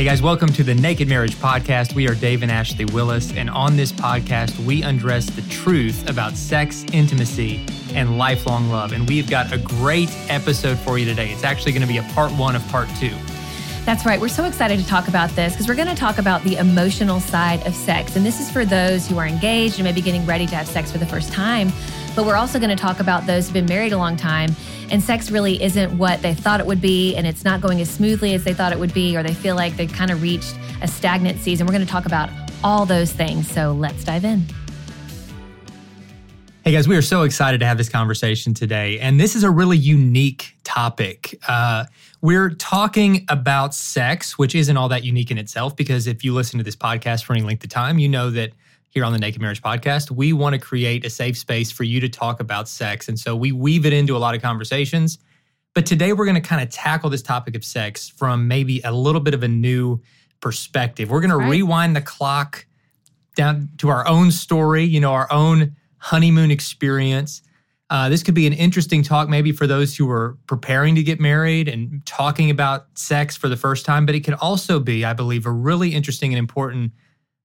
Hey guys, welcome to the Naked Marriage Podcast. We are Dave and Ashley Willis, and on this podcast, we undress the truth about sex, intimacy, and lifelong love. And we've got a great episode for you today. It's actually going to be a part one of part two. That's right. We're so excited to talk about this because we're going to talk about the emotional side of sex. And this is for those who are engaged and maybe getting ready to have sex for the first time. But we're also going to talk about those who've been married a long time and sex really isn't what they thought it would be and it's not going as smoothly as they thought it would be or they feel like they've kind of reached a stagnant season. We're going to talk about all those things. So let's dive in. Hey guys, we are so excited to have this conversation today. And this is a really unique topic. Uh, we're talking about sex, which isn't all that unique in itself, because if you listen to this podcast for any length of time, you know that here on the Naked Marriage Podcast, we want to create a safe space for you to talk about sex. And so we weave it into a lot of conversations. But today we're going to kind of tackle this topic of sex from maybe a little bit of a new perspective. We're going to right. rewind the clock down to our own story, you know, our own honeymoon experience. Uh, this could be an interesting talk, maybe for those who are preparing to get married and talking about sex for the first time. But it could also be, I believe, a really interesting and important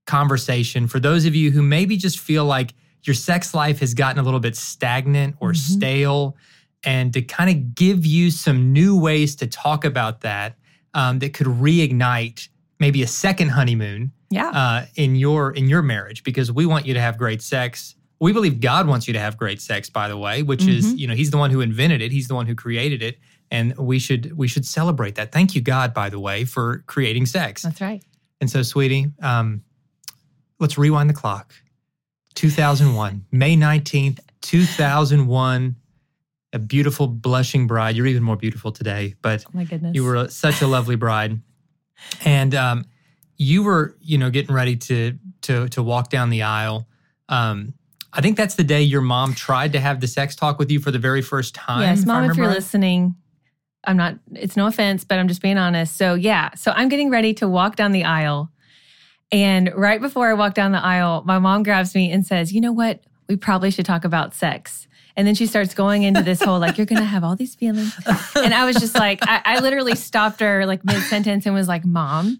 conversation for those of you who maybe just feel like your sex life has gotten a little bit stagnant or mm-hmm. stale, and to kind of give you some new ways to talk about that um, that could reignite maybe a second honeymoon yeah. Uh, in your in your marriage because we want you to have great sex. We believe God wants you to have great sex, by the way, which mm-hmm. is you know He's the one who invented it. He's the one who created it, and we should we should celebrate that. Thank you, God, by the way, for creating sex. That's right. And so, sweetie, um, let's rewind the clock. 2001, May 19th, 2001. A beautiful, blushing bride. You're even more beautiful today, but oh my goodness. you were such a lovely bride. And um, you were, you know, getting ready to to to walk down the aisle. Um, I think that's the day your mom tried to have the sex talk with you for the very first time. Yes, mom, if, if you're right. listening, I'm not. It's no offense, but I'm just being honest. So yeah, so I'm getting ready to walk down the aisle and right before I walk down the aisle, my mom grabs me and says, You know what? We probably should talk about sex. And then she starts going into this whole, like, you're to have all these feelings. And I was just like, I, I literally stopped her like mid sentence and was like, Mom,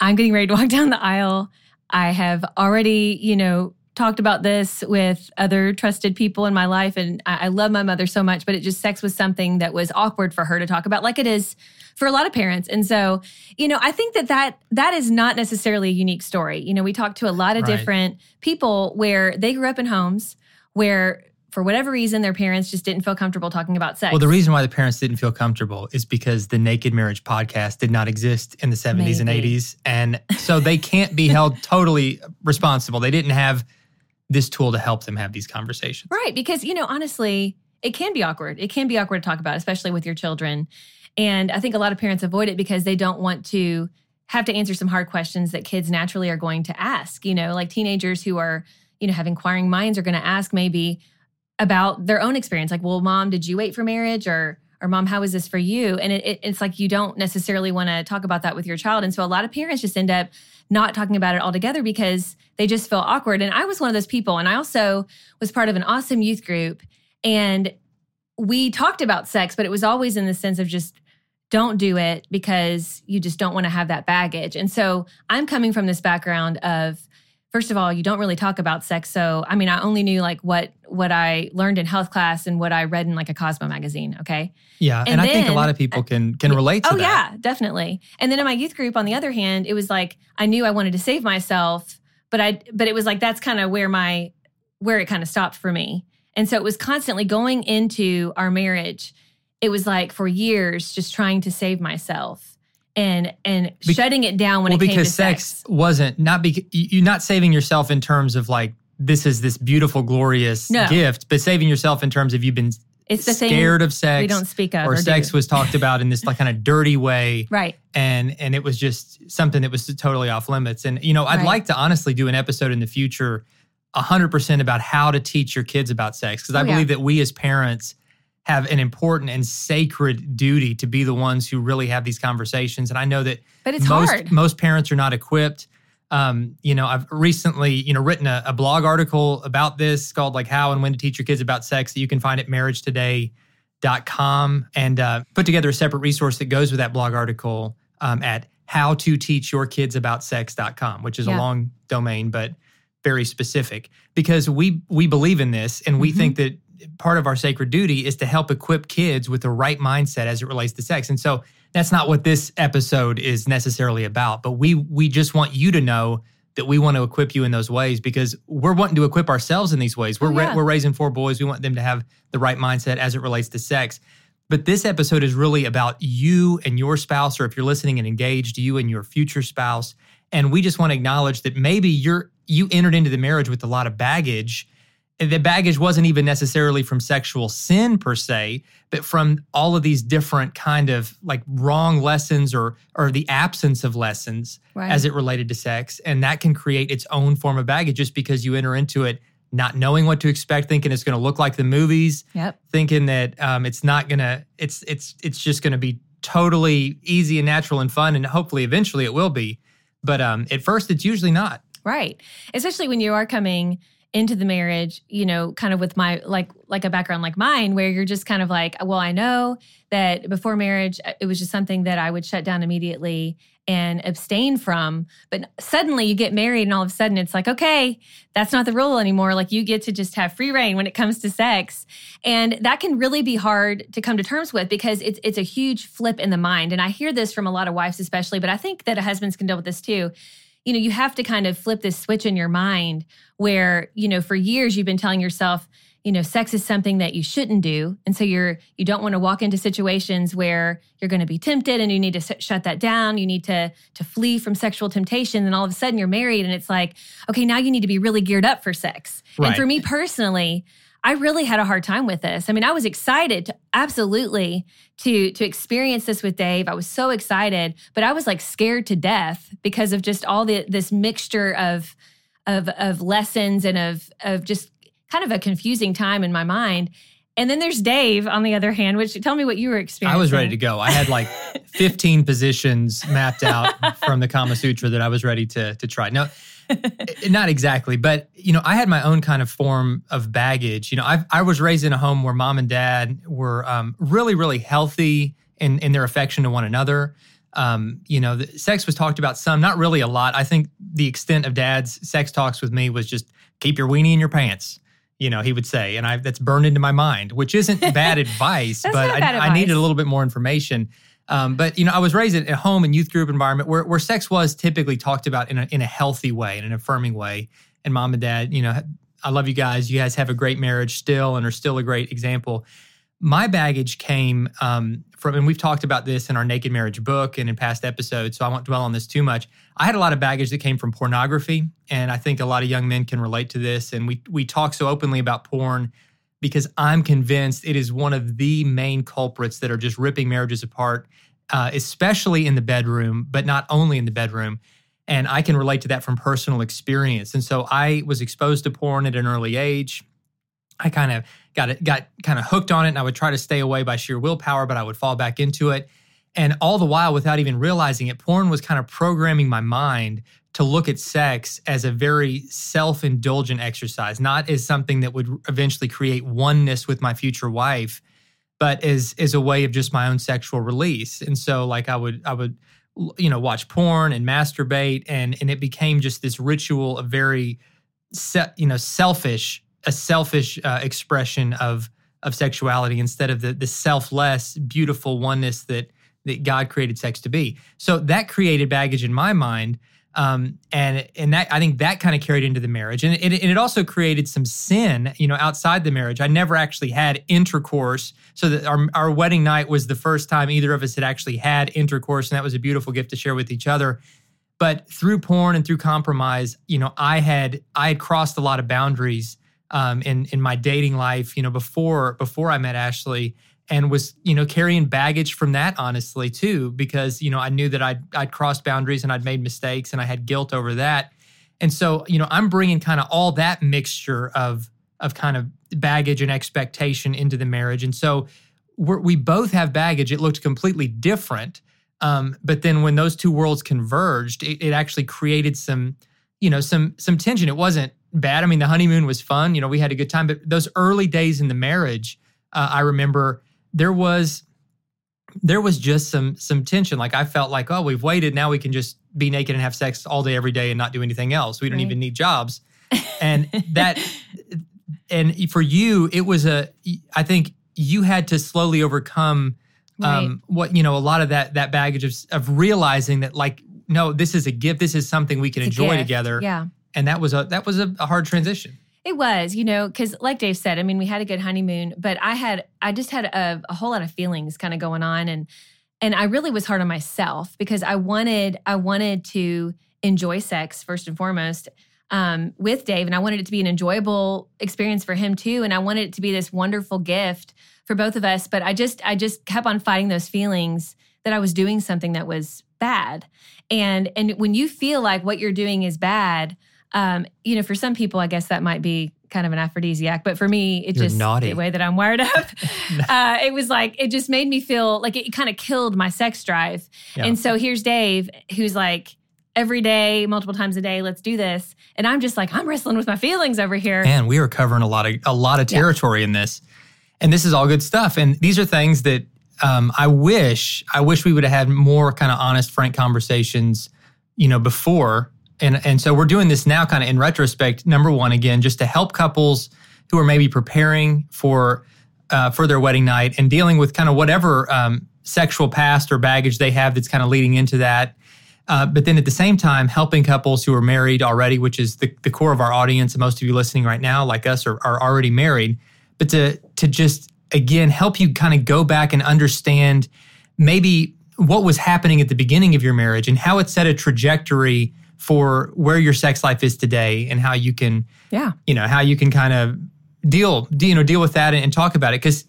I'm getting ready to walk down the aisle. I have already, you know, talked about this with other trusted people in my life. And I, I, love my mother so much, but it just sex was something that was awkward for her to talk about, like it is for a lot of parents. And so, you know, I think that that, that is not necessarily a unique story. You know, we talked to a lot of right. different people where they grew up in homes where for whatever reason, their parents just didn't feel comfortable talking about sex. Well, the reason why the parents didn't feel comfortable is because the Naked Marriage podcast did not exist in the 70s Maybe. and 80s. And so they can't be held totally responsible. They didn't have this tool to help them have these conversations. Right. Because, you know, honestly, it can be awkward. It can be awkward to talk about, especially with your children. And I think a lot of parents avoid it because they don't want to have to answer some hard questions that kids naturally are going to ask. You know, like teenagers who are, you know, have inquiring minds are going to ask maybe about their own experience. Like, well, mom, did you wait for marriage? Or, or mom, how is this for you? And it, it, it's like you don't necessarily want to talk about that with your child. And so a lot of parents just end up not talking about it altogether because they just feel awkward. And I was one of those people. And I also was part of an awesome youth group. And we talked about sex, but it was always in the sense of just don't do it because you just don't want to have that baggage. And so I'm coming from this background of first of all, you don't really talk about sex. So, I mean, I only knew like what what I learned in health class and what I read in like a Cosmo magazine. Okay. Yeah, and, and then, I think a lot of people uh, can can relate to oh, that. yeah, definitely. And then in my youth group, on the other hand, it was like I knew I wanted to save myself, but I but it was like that's kind of where my where it kind of stopped for me. And so it was constantly going into our marriage. It was like for years just trying to save myself and and Be- shutting it down when well, it came to sex. sex wasn't not because you're not saving yourself in terms of like this is this beautiful glorious no. gift, but saving yourself in terms of you've been it's the scared of sex we don't speak of or, or sex was talked about in this like kind of dirty way right and and it was just something that was totally off limits and you know i'd right. like to honestly do an episode in the future 100% about how to teach your kids about sex because i oh, believe yeah. that we as parents have an important and sacred duty to be the ones who really have these conversations. And I know that but it's most, hard. most parents are not equipped. Um, you know, I've recently, you know, written a, a, blog article about this called like how and when to teach your kids about sex that you can find at marriagetoday.com and uh, put together a separate resource that goes with that blog article um, at how to teach your kids about sex.com, which is Yeah. a long domain, but very specific because we we believe in this and we Mhm. think that part of our sacred duty is to help equip kids with the right mindset as it relates to sex. And so that's not what this episode is necessarily about, but we we just want you to know that we want to equip you in those ways because we're wanting to equip ourselves in these ways. We're Oh, ra- we're raising four boys. We want them to have the right mindset as it relates to sex. But this episode is really about you and your spouse, or if you're listening and engaged, you and your future spouse. And we just want to acknowledge that maybe you're you entered into the marriage with a lot of baggage. The baggage wasn't even necessarily from sexual sin per se, but from all of these different kind of like wrong lessons or or the absence of lessons Right. as it related to sex. And that can create its own form of baggage just because you enter into it not knowing what to expect, thinking it's going to look like the movies, yep. thinking that um, it's not gonna it's it's it's just gonna be totally easy and natural and fun and hopefully eventually it will be but um, at first it's usually not Right. Especially when you are coming into the marriage, you know, kind of with my like like a background like mine where you're just kind of like, well, I know that before marriage uh, it was just something that I would shut down immediately and abstain from, but suddenly you get married and all of a sudden it's like, okay, that's not the rule anymore. Like you get to just have free reign when it comes to sex. And that can really be hard to come to terms with because it's it's a huge flip in the mind. And I hear this from a lot of wives especially, but I think that husbands can deal with this too you know, you have to kind of flip this switch in your mind where, you know, for years you've been telling yourself, you know, sex is something that you shouldn't do. And so you're, you don't want to walk into situations where you're going to be tempted and you need to s- shut that down. You need to, to flee from sexual temptation. And all of a sudden you're married and it's like, okay, now you need to be really geared up for sex. And for me personally, I really had a hard time with this. I mean, I was excited to absolutely to to experience this with Dave. I was so excited, but I was like scared to death because of just all the this mixture of of of lessons and of of just kind of a confusing time in my mind. And then there's Dave on the other hand, which tell me what you were experiencing. i was ready to go i had like 15 positions mapped out from the kama sutra that i was ready to to try no eh, not exactly but you know i had my own kind of form of baggage. You know i i was raised in a home where mom and dad were um, really really healthy in in their affection to one another. Um, you know the, sex was talked about some not really a lot. I think the extent of dad's sex talks with me was just keep your weenie in your pants you know he would say and i that's burned into my mind which isn't bad advice but I, bad I needed a little bit more information um, but you know, I was raised in a home and youth group environment where, where sex was typically talked about in a, in a healthy way, in an affirming way. And mom and dad, you know, I love you guys. You guys have a great marriage still and are still a great example. My baggage came um, from, and we've talked about this in our Naked Marriage book and in past episodes, so I won't dwell on this too much. I had a lot of baggage that came from pornography, and I think a lot of young men can relate to this. And we we talk so openly about porn because I'm convinced it is one of the main culprits that are just ripping marriages apart, uh, especially in the bedroom, but not only in the bedroom. And I can relate to that from personal experience. And so I was exposed to porn at an early age. I kind of got it, got kind of hooked on it, and I would try to stay away by sheer willpower, but I would fall back into it. And all the while, without even realizing it, porn was kind of programming my mind to look at sex as a very self indulgent exercise, not as something that would eventually create oneness with my future wife, but as, as a way of just my own sexual release. And so, like, I would, I would, you know, watch porn and masturbate, and, and it became just this ritual of very, se- you know, selfish, a selfish uh, expression of, of sexuality instead of the, the selfless, beautiful oneness that, that God created sex to be. So that created baggage in my mind. Um, and and that I think that kind of carried into the marriage, and it, and it also created some sin, you know, outside the marriage. I never actually had intercourse, so that our our wedding night was the first time either of us had actually had intercourse, and that was a beautiful gift to share with each other. But through porn and through compromise, you know, I had I had crossed a lot of boundaries um, in in my dating life, you know, before before I met Ashley, and was you know carrying baggage from that honestly too because you know I knew that I'd I'd crossed boundaries and I'd made mistakes and I had guilt over that. And so you know I'm bringing kind of all that mixture of of kind of baggage and expectation into the marriage. And so we both have baggage. It looked completely different um, but then when those two worlds converged it, it actually created some you know some some tension. It wasn't bad. I mean the honeymoon was fun. You know we had a good time. But those early days in the marriage uh, I remember there was there was just some some tension. Like I felt like, oh, we've waited. Now we can just be naked and have sex all day, every day, and not do anything else. We don't Right. even need jobs. And that, and for you, it was a. I think you had to slowly overcome um, what you know a lot of that that baggage of of realizing that like no, this is a gift. This is something we can It's enjoy together. Yeah. And that was a that was a, a hard transition. It was, you know, because like Dave said, I mean, we had a good honeymoon, but I had, I just had a, a whole lot of feelings kind of going on, and and I really was hard on myself because I wanted, I wanted to enjoy sex first and foremost um, with Dave, and I wanted it to be an enjoyable experience for him too, and I wanted it to be this wonderful gift for both of us. But I just, I just kept on fighting those feelings that I was doing something that was bad, and and when you feel like what you're doing is bad um, you know, for some people, I guess that might be kind of an aphrodisiac, but for me, it You're just naughty. the way that I'm wired up. uh, it was like it just made me feel like it kind of killed my sex drive. Yeah. And so here's Dave, who's like every day, multiple times a day, let's do this, and I'm just like I'm wrestling with my feelings over here. Man, we are covering a lot of a lot of Yeah. territory in this, and this is all good stuff. And these are things that um, I wish I wish we would have had more kind of honest, frank conversations, you know, before. And and so we're doing this now, kind of in retrospect. Number one, again, just to help couples who are maybe preparing for uh, for their wedding night and dealing with kind of whatever um, sexual past or baggage they have that's kind of leading into that. Uh, but then at the same time, helping couples who are married already, which is the, the core of our audience, most of you listening right now, like us, are, are already married. But to to just again help you kind of go back and understand maybe what was happening at the beginning of your marriage and how it set a trajectory for where your sex life is today and how you can Yeah, you know how you can kind of deal you know deal with that and, and talk about it. Because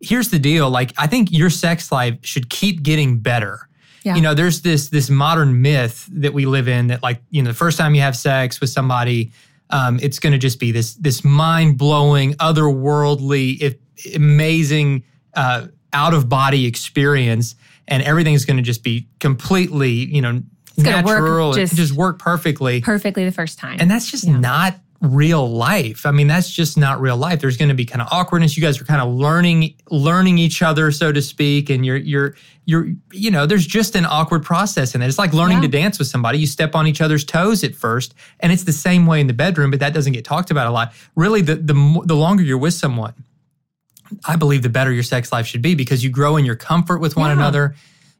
here's the deal like i think your sex life should keep getting better. Yeah. you know there's this this modern myth that we live in that like you know the first time you have sex with somebody um, it's going to just be this this mind-blowing otherworldly if, amazing uh, out of body experience and everything's going to just be completely you know gonna work natural and just- just work perfectly perfectly the first time. and that's just Yeah. not real life. I mean, that's just not real life. There's going to be kind of awkwardness. You guys are kind of learning learning each other, so to speak, and you're you're you're you know, there's just an awkward process in it. It's like learning Yeah. to dance with somebody. You step on each other's toes at first, and it's the same way in the bedroom, but that doesn't get talked about a lot. Really, the the the longer you're with someone, I believe the better your sex life should be because you grow in your comfort with one Yeah. another.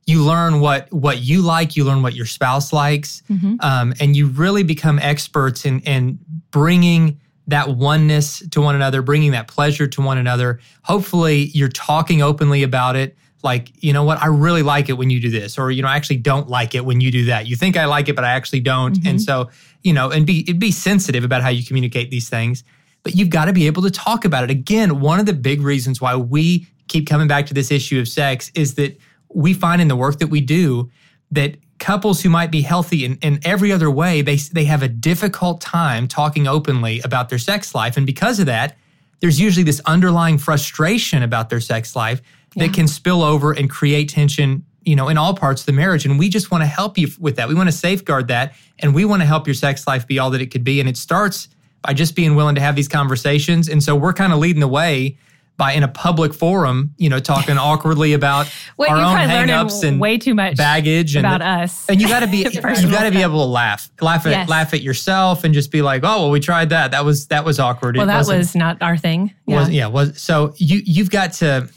You learn what what you like. You learn what your spouse likes, Mhm. um, and you really become experts in in bringing that oneness to one another, bringing that pleasure to one another. Hopefully, you're talking openly about it. Like, you know what? I really like it when you do this, or you know, I actually don't like it when you do that. You think I like it, but I actually don't. Mm-hmm. And so, you know, and be be sensitive about how you communicate these things but you've got to be able to talk about it. Again, one of the big reasons why we keep coming back to this issue of sex is that we find in the work that we do that couples who might be healthy in, in every other way, they, they have a difficult time talking openly about their sex life. And because of that, there's usually this underlying frustration about their sex life Yeah. that can spill over and create tension you know in all parts of the marriage and we just want to help you with that we want to safeguard that and we want to help your sex life be all that it could be and it starts by just being willing to have these conversations and so we're kind of leading the way by in a public forum you know talking awkwardly about our own hangups and way too much baggage and about the- us. and you got to be you got to be able to laugh laugh at Yes. laugh at yourself and just be like oh well we tried that that was that was awkward well, It that was not our thing. Yeah. was yeah was so you you've got to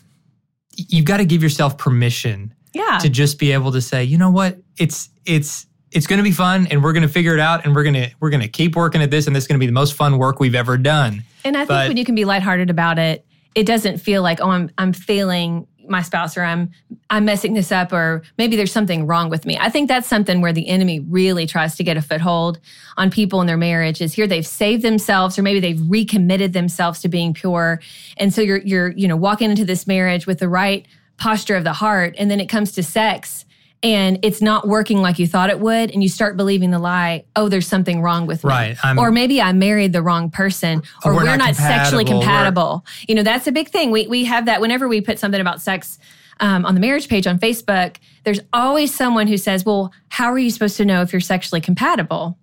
you've got to give yourself permission yeah. to just be able to say you know what it's it's it's going to be fun and we're going to figure it out and we're going to we're going to keep working at this and this is going to be the most fun work we've ever done And I think But- when you can be lighthearted about it, it doesn't feel like, oh, I'm I'm failing my spouse or I'm I'm messing this up or maybe there's something wrong with me. I think that's something where the enemy really tries to get a foothold on people in their marriage is here they've saved themselves or maybe they've recommitted themselves to being pure. And so you're you're, you know, walking into this marriage with the right posture of the heart and then it comes to sex and it's not working like you thought it would and you start believing the lie, oh, there's something wrong with me. Right, I'm- or maybe I married the wrong person or Or we're, we're not not, sexually compatible, we're- compatible. You know, that's a big thing. We we have that whenever we put something about sex um, on the marriage page on Facebook, there's always someone who says, Well, how are you supposed to know if you're sexually compatible?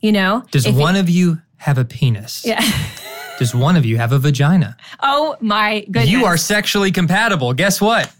You know? does If it- one of you have a penis yeah. does one of you have a vagina? Oh my goodness. You are sexually compatible. Guess what?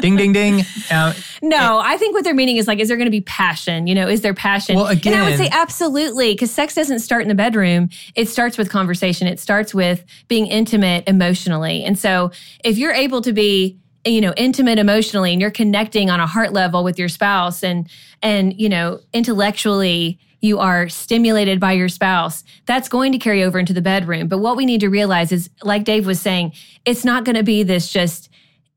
ding, ding, ding. Uh, no, I think what they're meaning is like, is there going to be passion? You know, is there passion? Well, again, and I would say absolutely, because sex doesn't start in the bedroom. It starts with conversation. It starts with being intimate emotionally. And so if you're able to be you know intimate emotionally and you're connecting on a heart level with your spouse and and you know intellectually you are stimulated by your spouse that's going to carry over into the bedroom. But what we need to realize is like dave was saying it's not going to be this just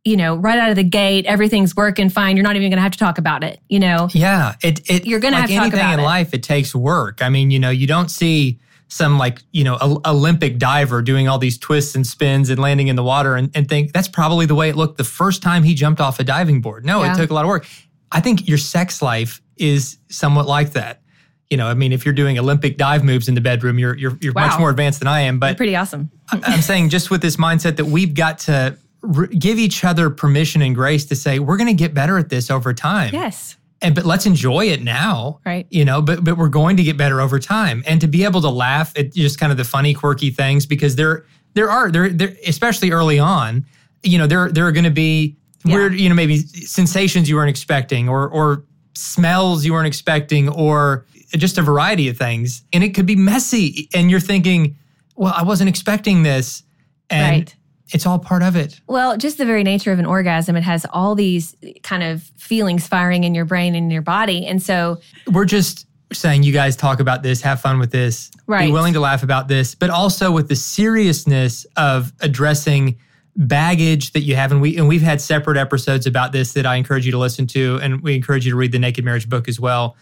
you know right out of the gate everything's working fine you're not even going to have to talk about it you know? Yeah it, it you're going like to have to talk about in it. life it takes work. I mean you know you don't see some like you know olympic diver doing all these twists and spins and landing in the water and, and think that's probably the way it looked the first time he jumped off a diving board. No Yeah. it took a lot of work. I think your sex life is somewhat like that you know i mean if you're doing olympic dive moves in the bedroom you're you're, you're much more advanced than i am but pretty awesome. I'm saying just with this mindset that we've got to r- give each other permission and grace to say we're going to get better at this over time. Yes. And but let's enjoy it now. Right. you know but but we're going to get better over time. And to be able to laugh at just kind of the funny quirky things because there there are there there especially early on you know there there are going to be Yeah. weird you know maybe sensations you weren't expecting or or smells you weren't expecting or just a variety of things and it could be messy and you're thinking well I wasn't expecting this and Right. it's all part of it Well, just the very nature of an orgasm, it has all these kind of feelings firing in your brain and your body. And so, we're just saying you guys talk about this, have fun with this, be willing to laugh about this, but also with the seriousness of addressing baggage that you have. And we and we've had separate episodes about this that I encourage you to listen to, and we encourage you to read the Naked Marriage book as well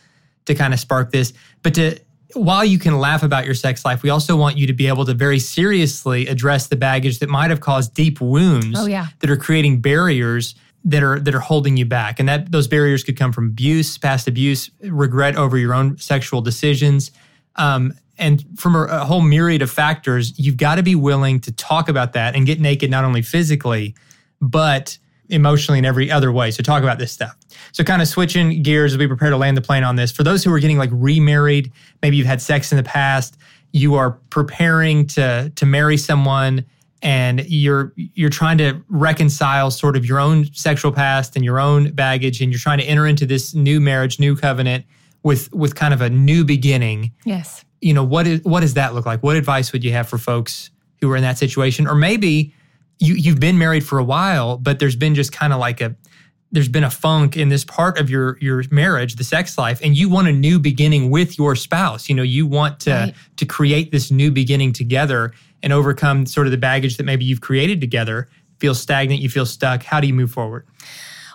to kind of spark this. But to while you can laugh about your sex life, we also want you to be able to very seriously address the baggage that might have caused deep wounds Oh, yeah. that are creating barriers that are that are holding you back. And that those barriers could come from abuse, past abuse, regret over your own sexual decisions. Um, and from a, a whole myriad of factors, you've got to be willing to talk about that and get naked not only physically, but emotionally in every other way. So talk about this stuff. So kind of switching gears as we prepare to land the plane on this. For those who are getting like remarried, maybe you've had sex in the past, you are preparing to to marry someone and you're you're trying to reconcile sort of your own sexual past and your own baggage and you're trying to enter into this new marriage, new covenant with with kind of a new beginning yes. you know what is what does that look like what advice would you have for folks who are in that situation or maybe you you've been married for a while but there's been just kind of like a there's been a funk in this part of your your marriage the sex life and you want a new beginning with your spouse you know you want to Right. to create this new beginning together and overcome sort of the baggage that maybe you've created together feel stagnant you feel stuck how do you move forward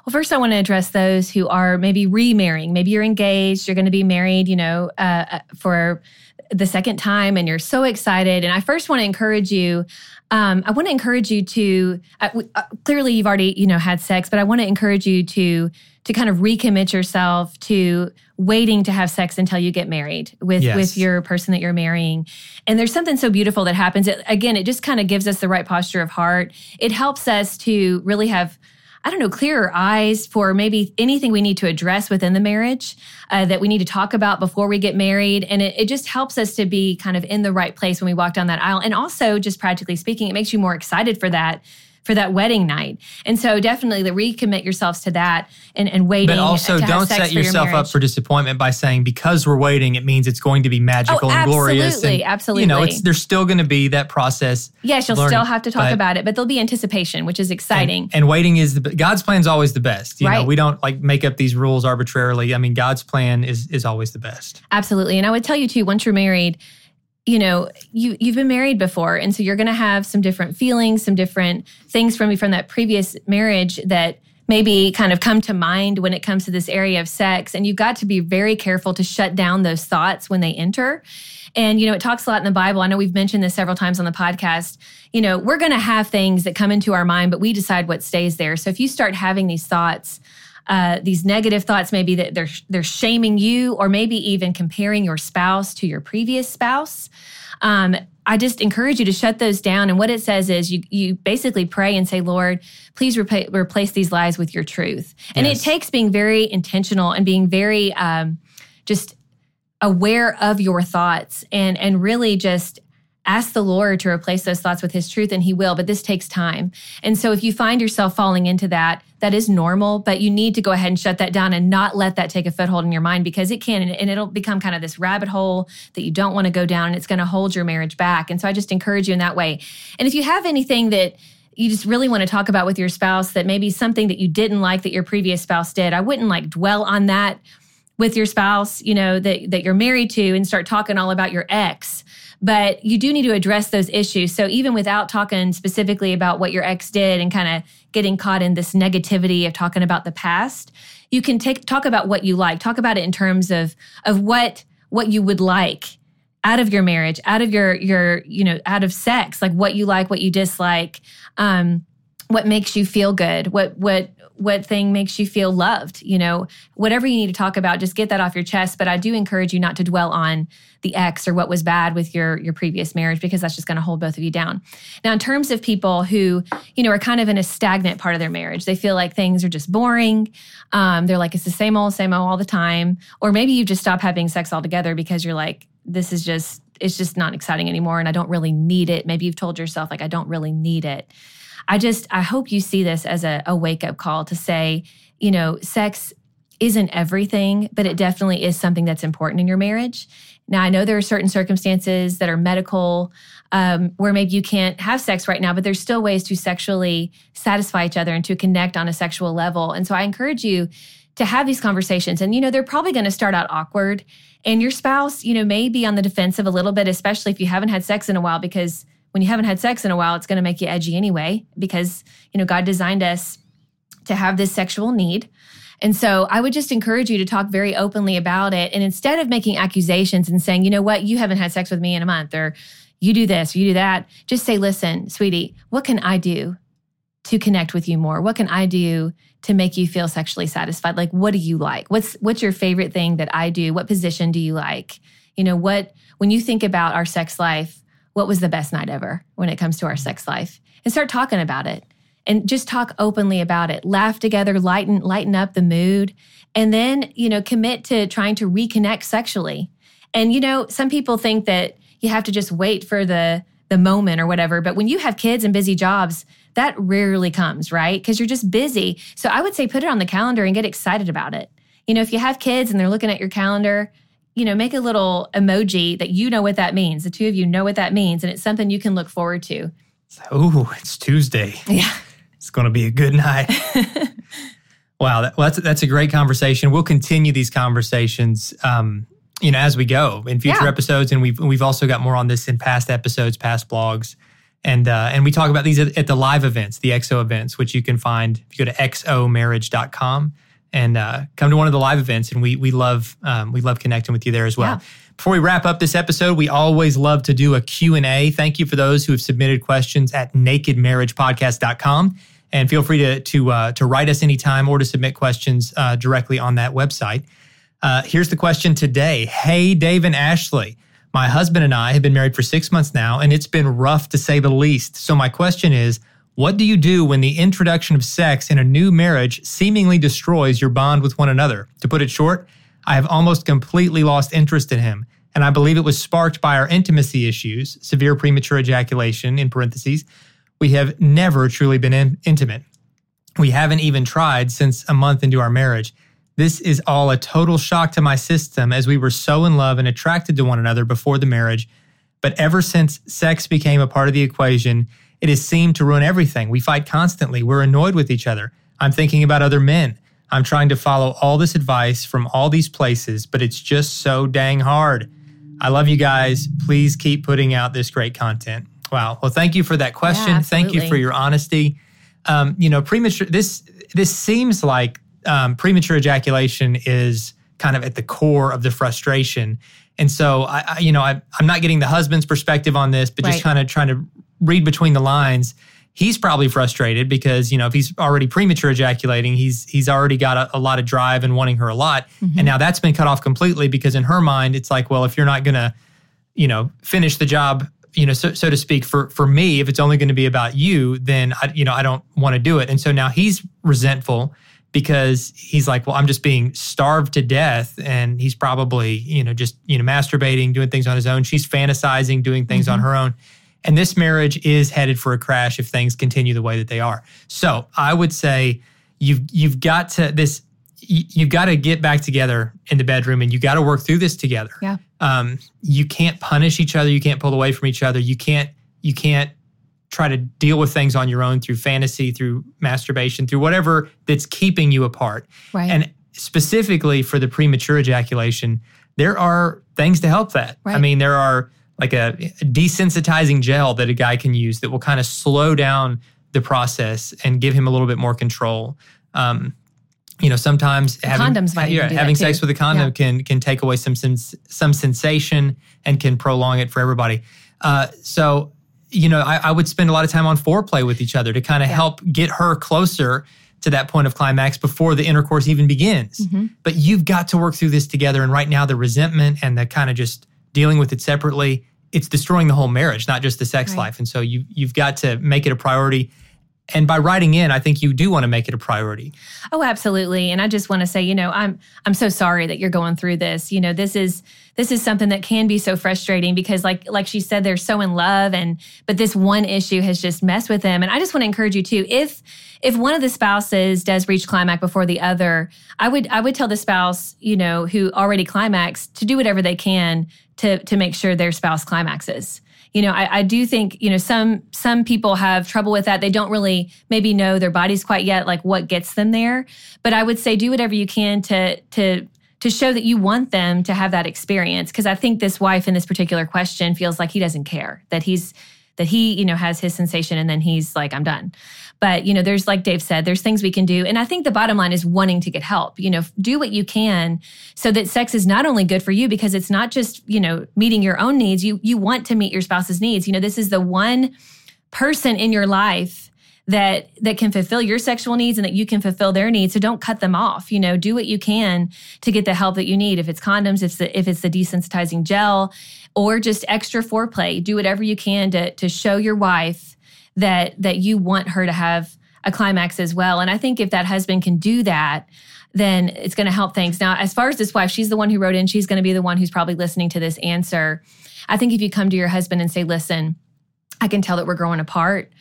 Well, first, I want to address those who are maybe remarrying. Maybe you're engaged, you're going to be married, you know, uh, uh, for the second time, and you're so excited. And I first want to encourage you. Um, I want to encourage you to. Uh, uh, clearly, you've already, you know, had sex, but I want to encourage you to to kind of recommit yourself to waiting to have sex until you get married with Yes. with your person that you're marrying. And there's something so beautiful that happens. It, again, it just kind of gives us the right posture of heart. It helps us to really have I don't know, clearer eyes for maybe anything we need to address within the marriage uh, that we need to talk about before we get married. And it, it just helps us to be kind of in the right place when we walk down that aisle. And also, just practically speaking, it makes you more excited for that. For that wedding night. And so definitely the recommit yourselves to that and, and waiting. but also don't set for your yourself up for disappointment by saying because we're waiting it means it's going to be magical Oh, and glorious absolutely, and, you know it's there's still going to be that process Yes, you'll learning, still have to talk but- about it, but there'll be anticipation, which is exciting. And, and waiting is the God's plan is always the best. You know, Right. we don't like make up these rules arbitrarily. I mean, God's plan is is always the best. Absolutely. And I would tell you too, once you're married, you know, you you've been married before. And so you're gonna have some different feelings, some different things from from that previous marriage that maybe kind of come to mind when it comes to this area of sex. And you've got to be very careful to shut down those thoughts when they enter. And, you know, it talks a lot in the Bible. I know we've mentioned this several times on the podcast. You know, we're going to have things that come into our mind, but we decide what stays there. So if you start having these thoughts, uh, these negative thoughts, maybe that they're they're shaming you, or maybe even comparing your spouse to your previous spouse. Um, I just encourage you to shut those down. And what it says is you you basically pray and say, Lord, please repa- replace these lies with your truth. And Yes. it takes being very intentional and being very um, just aware of your thoughts and and really just ask the Lord to replace those thoughts with his truth and he will, but this takes time. And so if you find yourself falling into that, that is normal, but you need to go ahead and shut that down and not let that take a foothold in your mind because it can and it'll become kind of this rabbit hole that you don't want to go down and it's going to hold your marriage back. And so I just encourage you in that way. And if you have anything that you just really want to talk about with your spouse that maybe something that you didn't like that your previous spouse did, I wouldn't like dwell on that with your spouse, you know, that, that you're married to and start talking all about your ex. But you do need to address those issues. So even without talking specifically about what your ex did and kind of getting caught in this negativity of talking about the past, you can take talk about what you like. Talk about it in terms of of what what you would like out of your marriage, out of your your you know out of sex, like what you like, what you dislike, um, what makes you feel good, what what what thing makes you feel loved, you know, whatever you need to talk about, just get that off your chest. But I do encourage you not to dwell on the ex or what was bad with your your previous marriage because that's just going to hold both of you down. Now, in terms of people who, you know, are kind of in a stagnant part of their marriage, they feel like things are just boring. Um, they're like it's the same old, same old all the time. Or maybe you just stop having sex altogether because you're like, this is just it's just not exciting anymore and I don't really need it. Maybe you've told yourself like I don't really need it. I just, I hope you see this as a, a wake up call to say, you know, sex isn't everything, but it definitely is something that's important in your marriage. Now, I know there are certain circumstances that are medical um, where maybe you can't have sex right now, but there's still ways to sexually satisfy each other and to connect on a sexual level. And so I encourage you to have these conversations. And, you know, they're probably going to start out awkward. And your spouse, you know, may be on the defensive a little bit, especially if you haven't had sex in a while, because when you haven't had sex in a while, it's going to make you edgy anyway, because, you know, God designed us to have this sexual need. And so I would just encourage you to talk very openly about it. And instead of making accusations and saying, you know what, you haven't had sex with me in a month, or you do this, or you do that, just say, listen, sweetie, what can I do to connect with you more? What can I do to make you feel sexually satisfied? Like, what do you like? What's what's your favorite thing that I do? What position do you like? You know, what when you think about our sex life, what was the best night ever when it comes to our sex life. And start talking about it. And just talk openly about it. Laugh together lighten lighten up the mood. And then you know commit to trying to reconnect sexually. And you know some people think that you have to just wait for the the moment or whatever. But when you have kids and busy jobs that rarely comes right? Because you're just busy. So i would say put it on the calendar and get excited about it. You know if you have kids and they're looking at your calendar you know, make a little emoji that you know what that means. The two of you know what that means, and it's something you can look forward to. Oh, it's Tuesday. Yeah. It's going to be a good night. wow, that, well, that's that's a great conversation. We'll continue these conversations, um, you know, as we go in future yeah. episodes, and we've we've also got more on this in past episodes, past blogs, and uh, and we talk about these at, at the live events, the XO events, which you can find if you go to xomarriage.com and uh, come to one of the live events. And we we love um, we love connecting with you there as well. Yeah. Before we wrap up this episode, we always love to do a Q&A. Thank you for those who have submitted questions at nakedmarriagepodcast.com. And feel free to to uh, to write us anytime or to submit questions uh, directly on that website. Uh, here's the question today. Hey, Dave and Ashley. My husband and I have been married for six months now, and it's been rough to say the least. So my question is, what do you do when the introduction of sex in a new marriage seemingly destroys your bond with one another? To put it short, I have almost completely lost interest in him, and I believe it was sparked by our intimacy issues, severe premature ejaculation, in parentheses. We have never truly been in- intimate. We haven't even tried since a month into our marriage. This is all a total shock to my system as we were so in love and attracted to one another before the marriage. But ever since sex became a part of the equation, it has seemed to ruin everything. We fight constantly. We're annoyed with each other. I'm thinking about other men. I'm trying to follow all this advice from all these places, but it's just so dang hard. I love you guys. Please keep putting out this great content. Wow. Well, thank you for that question. Yeah, thank you for your honesty. Um, you know, premature. This this seems like um, premature ejaculation is kind of at the core of the frustration. And so, I, I you know, I, am not getting the husband's perspective on this, but right. just kind of trying to read between the lines, he's probably frustrated because you know if he's already premature ejaculating, he's he's already got a, a lot of drive and wanting her a lot, mm-hmm. and now that's been cut off completely because in her mind it's like, well, if you're not gonna, you know, finish the job, you know, so, so to speak, for for me, if it's only going to be about you, then I, you know I don't want to do it, and so now he's resentful because he's like, well, I'm just being starved to death. And he's probably, you know, just, you know, masturbating, doing things on his own. She's fantasizing, doing things mm-hmm. on her own. And this marriage is headed for a crash if things continue the way that they are. So I would say you've you've got to this you've got to get back together in the bedroom and you got to work through this together. Yeah. Um, you can't punish each other. You can't pull away from each other. You can't you can't try to deal with things on your own through fantasy, through masturbation, through whatever that's keeping you apart. Right. And specifically for the premature ejaculation, there are things to help that. Right. I mean, there are like a desensitizing gel that a guy can use that will kind of slow down the process and give him a little bit more control. Um, you know, sometimes the having, condoms might yeah, having sex with a condom yeah. can can take away some sens- some sensation and can prolong it for everybody. Uh, so, you know, I, I, would spend a lot of time on foreplay with each other to kind of yeah. help get her closer to that point of climax before the intercourse even begins. Mm-hmm. But you've got to work through this together. And right now, the resentment and the kind of just dealing with it separately, it's destroying the whole marriage, not just the sex right. life. And so you you've got to make it a priority. And by writing in i think you do want to make it a priority. Oh absolutely. And i just want to say you know i'm i'm so sorry that you're going through this. You know this is this is something that can be so frustrating because like like she said they're so in love and but this one issue has just messed with them. And i just want to encourage you too if if one of the spouses does reach climax before the other i would i would tell the spouse you know who already climaxed to do whatever they can to to make sure their spouse climaxes you know, I, I, do think, you know, some some people have trouble with that. They don't really maybe know their bodies quite yet, like what gets them there. But I would say do whatever you can to to to show that you want them to have that experience. Because I think this wife in this particular question feels like he doesn't care, that he's that he, you know, has his sensation and then he's like, I'm done. But, you know, there's like Dave said, there's things we can do. And I think the bottom line is wanting to get help. You know, do what you can so that sex is not only good for you because it's not just, you know, meeting your own needs. You you want to meet your spouse's needs. You know, this is the one person in your life that that can fulfill your sexual needs and that you can fulfill their needs so don't cut them off you know do what you can to get the help that you need if it's condoms if it's the, if it's the desensitizing gel or just extra foreplay do whatever you can to to show your wife that that you want her to have a climax as well and i think if that husband can do that then it's going to help things now as far as this wife she's the one who wrote in she's going to be the one who's probably listening to this answer i think if you come to your husband and say listen i can tell that we're growing apart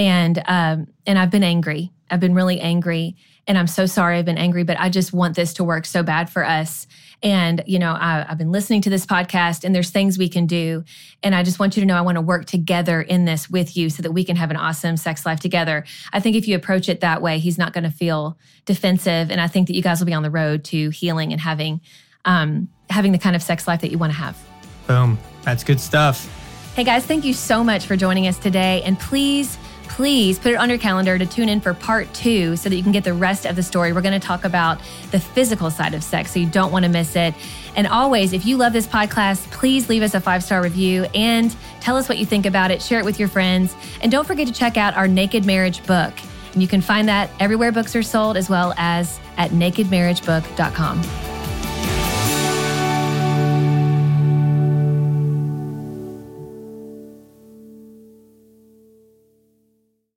and um, and I've been angry. I've been really angry, and I'm so sorry. I've been angry, but I just want this to work so bad for us. And you know, I, I've been listening to this podcast, and there's things we can do. And I just want you to know I want to work together in this with you, so that we can have an awesome sex life together. I think if you approach it that way, he's not going to feel defensive, and I think that you guys will be on the road to healing and having um, having the kind of sex life that you want to have. Boom, that's good stuff. Hey guys, thank you so much for joining us today, and please please put it on your calendar to tune in for part two so that you can get the rest of the story. We're going to talk about the physical side of sex, so you don't want to miss it. And always, if you love this podcast, please leave us a five star review and tell us what you think about it. Share it with your friends. And don't forget to check out our Naked Marriage book. And you can find that everywhere books are sold, as well as at nakedmarriagebook.com.